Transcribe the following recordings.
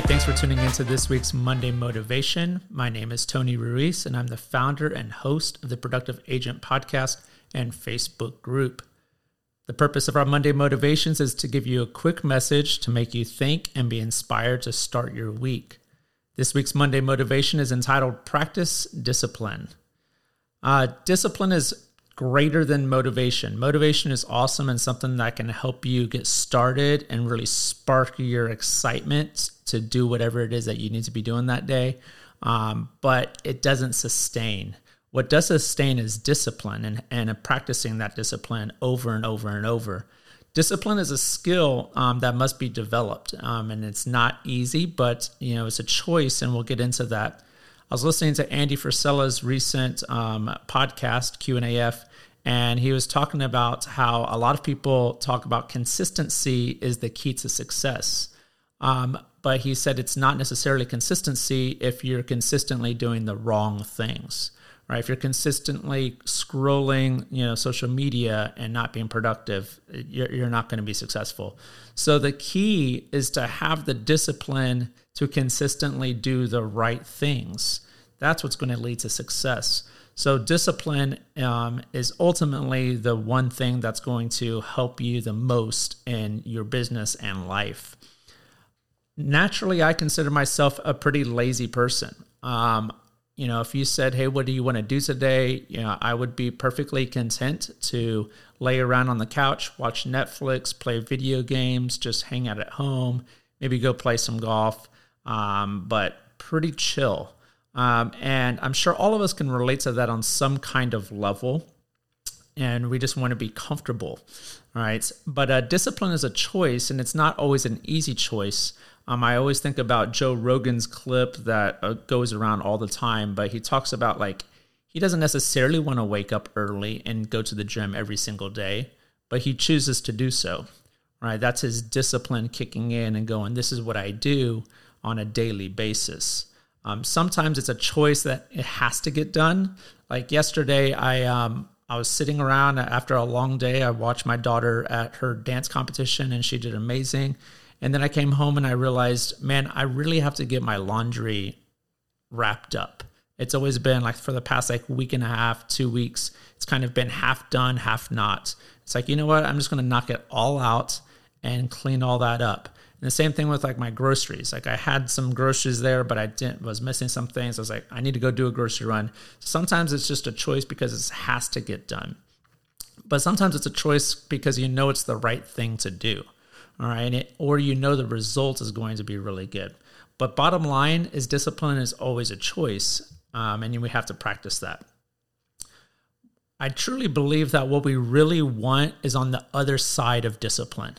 tuning into this week's Monday Motivation. My name is Tony Ruiz, and I'm the founder and host of the Productive Agent podcast and Facebook group. The purpose of our Monday Motivations is to give you a quick message to make you think and be inspired to start your week. This week's Monday Motivation is entitled Practice Discipline. Uh, discipline is greater than motivation. Motivation is awesome and something that can help you get started and really spark your excitement to do whatever it is that you need to be doing that day. Um, but it doesn't sustain. What does sustain is discipline and, and practicing that discipline over and over and over. Discipline is a skill um, that must be developed, um, and it's not easy, but you know it's a choice, and we'll get into that. I was listening to Andy Frisella's recent um, podcast Q and AF, and he was talking about how a lot of people talk about consistency is the key to success. Um, but he said it's not necessarily consistency if you're consistently doing the wrong things right? If you're consistently scrolling you know social media and not being productive you're, you're not going to be successful. So the key is to have the discipline to consistently do the right things. That's what's going to lead to success so, discipline um, is ultimately the one thing that's going to help you the most in your business and life. Naturally, I consider myself a pretty lazy person. Um, you know, if you said, "Hey, what do you want to do today?" You know, I would be perfectly content to lay around on the couch, watch Netflix, play video games, just hang out at home, maybe go play some golf, um, but pretty chill. Um, and I'm sure all of us can relate to that on some kind of level. And we just want to be comfortable. All right. But uh, discipline is a choice, and it's not always an easy choice. Um, I always think about Joe Rogan's clip that uh, goes around all the time, but he talks about like he doesn't necessarily want to wake up early and go to the gym every single day, but he chooses to do so. Right? That's his discipline kicking in and going, this is what I do on a daily basis. Um, sometimes it's a choice that it has to get done. Like yesterday, I um, I was sitting around after a long day. I watched my daughter at her dance competition, and she did amazing. And then I came home and I realized, man, I really have to get my laundry wrapped up. It's always been like for the past like week and a half, two weeks. It's kind of been half done, half not. It's like you know what? I'm just going to knock it all out and clean all that up. And the same thing with like my groceries. Like I had some groceries there, but I didn't was missing some things. I was like, I need to go do a grocery run. Sometimes it's just a choice because it has to get done. But sometimes it's a choice because you know it's the right thing to do. All right. It, or you know the result is going to be really good. But bottom line is discipline is always a choice. Um, and we have to practice that. I truly believe that what we really want is on the other side of discipline.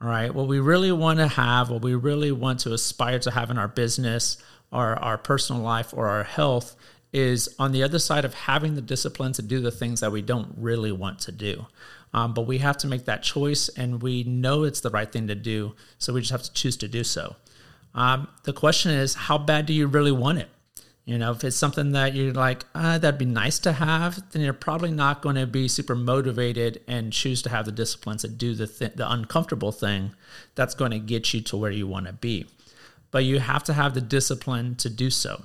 All right. What we really want to have, what we really want to aspire to have in our business our, our personal life or our health is on the other side of having the discipline to do the things that we don't really want to do. Um, but we have to make that choice and we know it's the right thing to do. So we just have to choose to do so. Um, the question is, how bad do you really want it? You know, if it's something that you're like, ah, that'd be nice to have, then you're probably not going to be super motivated and choose to have the disciplines that do the th- the uncomfortable thing that's going to get you to where you want to be. But you have to have the discipline to do so.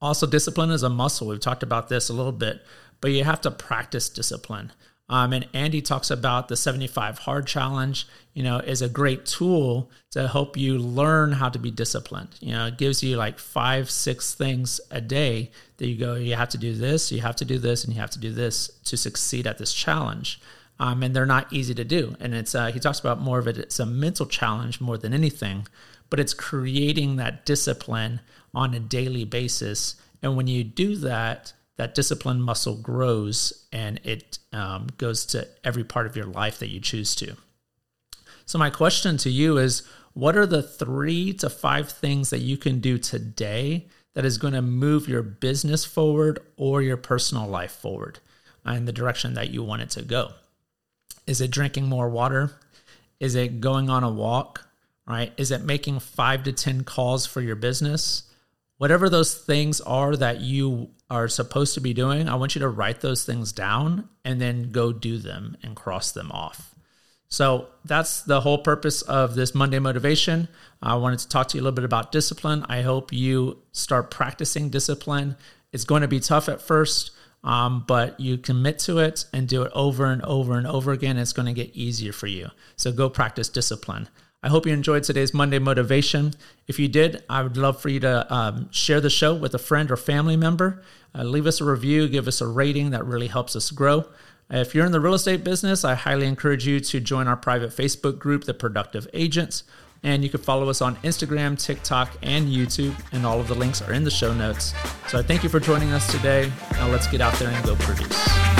Also, discipline is a muscle. We've talked about this a little bit, but you have to practice discipline. Um, and Andy talks about the 75 hard challenge, you know, is a great tool to help you learn how to be disciplined. You know, it gives you like five, six things a day that you go, you have to do this, you have to do this, and you have to do this to succeed at this challenge. Um, and they're not easy to do. And it's, uh, he talks about more of it, it's a mental challenge more than anything, but it's creating that discipline on a daily basis. And when you do that, that discipline muscle grows and it um, goes to every part of your life that you choose to. So, my question to you is what are the three to five things that you can do today that is going to move your business forward or your personal life forward in the direction that you want it to go? Is it drinking more water? Is it going on a walk? Right? Is it making five to 10 calls for your business? Whatever those things are that you are supposed to be doing, I want you to write those things down and then go do them and cross them off. So that's the whole purpose of this Monday motivation. I wanted to talk to you a little bit about discipline. I hope you start practicing discipline. It's going to be tough at first, um, but you commit to it and do it over and over and over again. It's going to get easier for you. So go practice discipline. I hope you enjoyed today's Monday motivation. If you did, I would love for you to um, share the show with a friend or family member. Uh, leave us a review, give us a rating. That really helps us grow. If you're in the real estate business, I highly encourage you to join our private Facebook group, The Productive Agents. And you can follow us on Instagram, TikTok, and YouTube. And all of the links are in the show notes. So I thank you for joining us today. Now let's get out there and go produce.